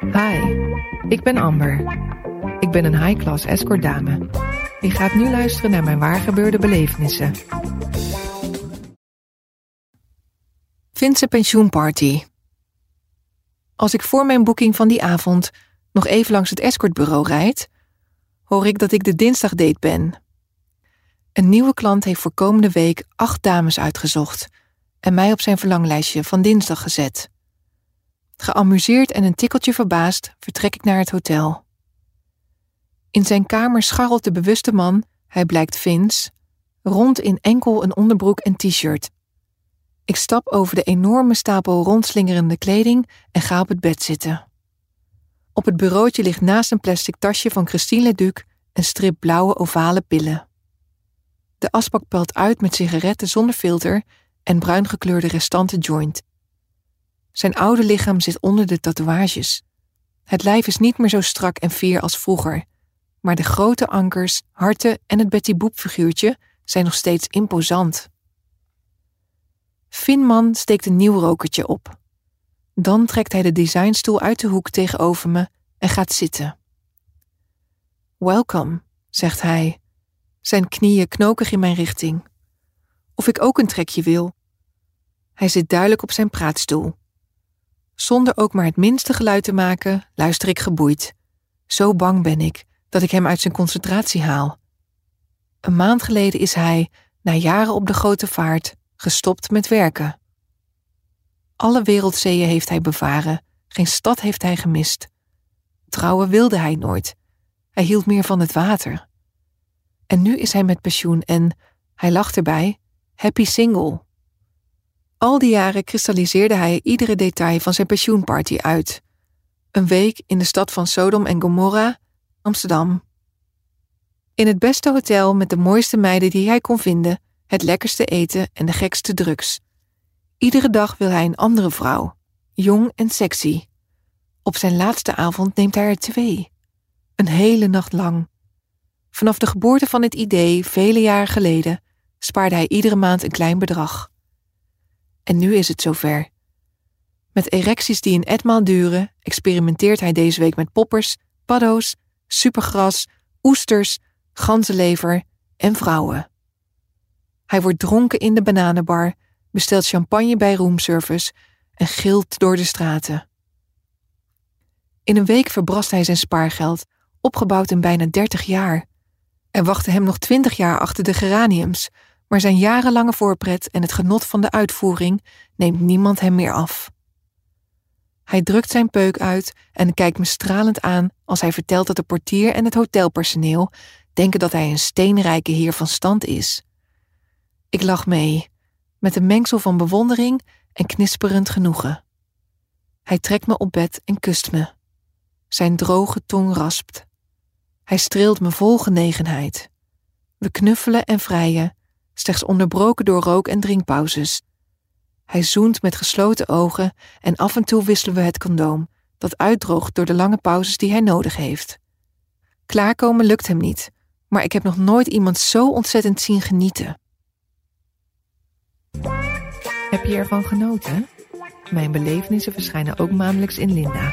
Hi, ik ben Amber. Ik ben een high-class escort dame. Je gaat nu luisteren naar mijn waargebeurde belevenissen. Vincent pensioenparty. Als ik voor mijn boeking van die avond nog even langs het escortbureau rijd, hoor ik dat ik de dinsdagdate ben. Een nieuwe klant heeft voor komende week acht dames uitgezocht en mij op zijn verlanglijstje van dinsdag gezet. Geamuseerd en een tikkeltje verbaasd vertrek ik naar het hotel. In zijn kamer scharrelt de bewuste man, hij blijkt Vince, rond in enkel een onderbroek en t-shirt. Ik stap over de enorme stapel rondslingerende kleding en ga op het bed zitten. Op het bureautje ligt naast een plastic tasje van Christine Leduc een strip blauwe ovale pillen. De asbak pelt uit met sigaretten zonder filter en bruin gekleurde restanten joint. Zijn oude lichaam zit onder de tatoeages. Het lijf is niet meer zo strak en fier als vroeger, maar de grote ankers, harten en het Betty Boop figuurtje zijn nog steeds imposant. Finman steekt een nieuw rokertje op. Dan trekt hij de designstoel uit de hoek tegenover me en gaat zitten. Welkom, zegt hij, zijn knieën knokig in mijn richting. Of ik ook een trekje wil. Hij zit duidelijk op zijn praatstoel. Zonder ook maar het minste geluid te maken, luister ik geboeid. Zo bang ben ik dat ik hem uit zijn concentratie haal. Een maand geleden is hij, na jaren op de grote vaart, gestopt met werken. Alle wereldzeeën heeft hij bevaren, geen stad heeft hij gemist. Trouwen wilde hij nooit. Hij hield meer van het water. En nu is hij met pensioen en, hij lacht erbij, happy single. Al die jaren kristalliseerde hij iedere detail van zijn pensioenparty uit. Een week in de stad van Sodom en Gomorra, Amsterdam. In het beste hotel met de mooiste meiden die hij kon vinden, het lekkerste eten en de gekste drugs. Iedere dag wil hij een andere vrouw, jong en sexy. Op zijn laatste avond neemt hij er twee. Een hele nacht lang. Vanaf de geboorte van het idee, vele jaren geleden, spaarde hij iedere maand een klein bedrag. En nu is het zover. Met erecties die een etmaal duren, experimenteert hij deze week met poppers, paddo's, supergras, oesters, ganzenlever en vrouwen. Hij wordt dronken in de bananenbar, bestelt champagne bij roomservice en gilt door de straten. In een week verbrast hij zijn spaargeld, opgebouwd in bijna 30 jaar. Er wachten hem nog 20 jaar achter de geraniums, maar zijn jarenlange voorpret en het genot van de uitvoering neemt niemand hem meer af. Hij drukt zijn peuk uit en kijkt me stralend aan als hij vertelt dat de portier en het hotelpersoneel denken dat hij een steenrijke heer van stand is. Ik lach mee, met een mengsel van bewondering en knisperend genoegen. Hij trekt me op bed en kust me. Zijn droge tong raspt. Hij streelt me vol genegenheid. We knuffelen en vrijen, slechts onderbroken door rook- en drinkpauzes. Hij zoent met gesloten ogen en af en toe wisselen we het condoom, dat uitdroogt door de lange pauzes die hij nodig heeft. Klaarkomen lukt hem niet, maar ik heb nog nooit iemand zo ontzettend zien genieten. Heb je ervan genoten? Mijn belevenissen verschijnen ook maandelijks in Linda.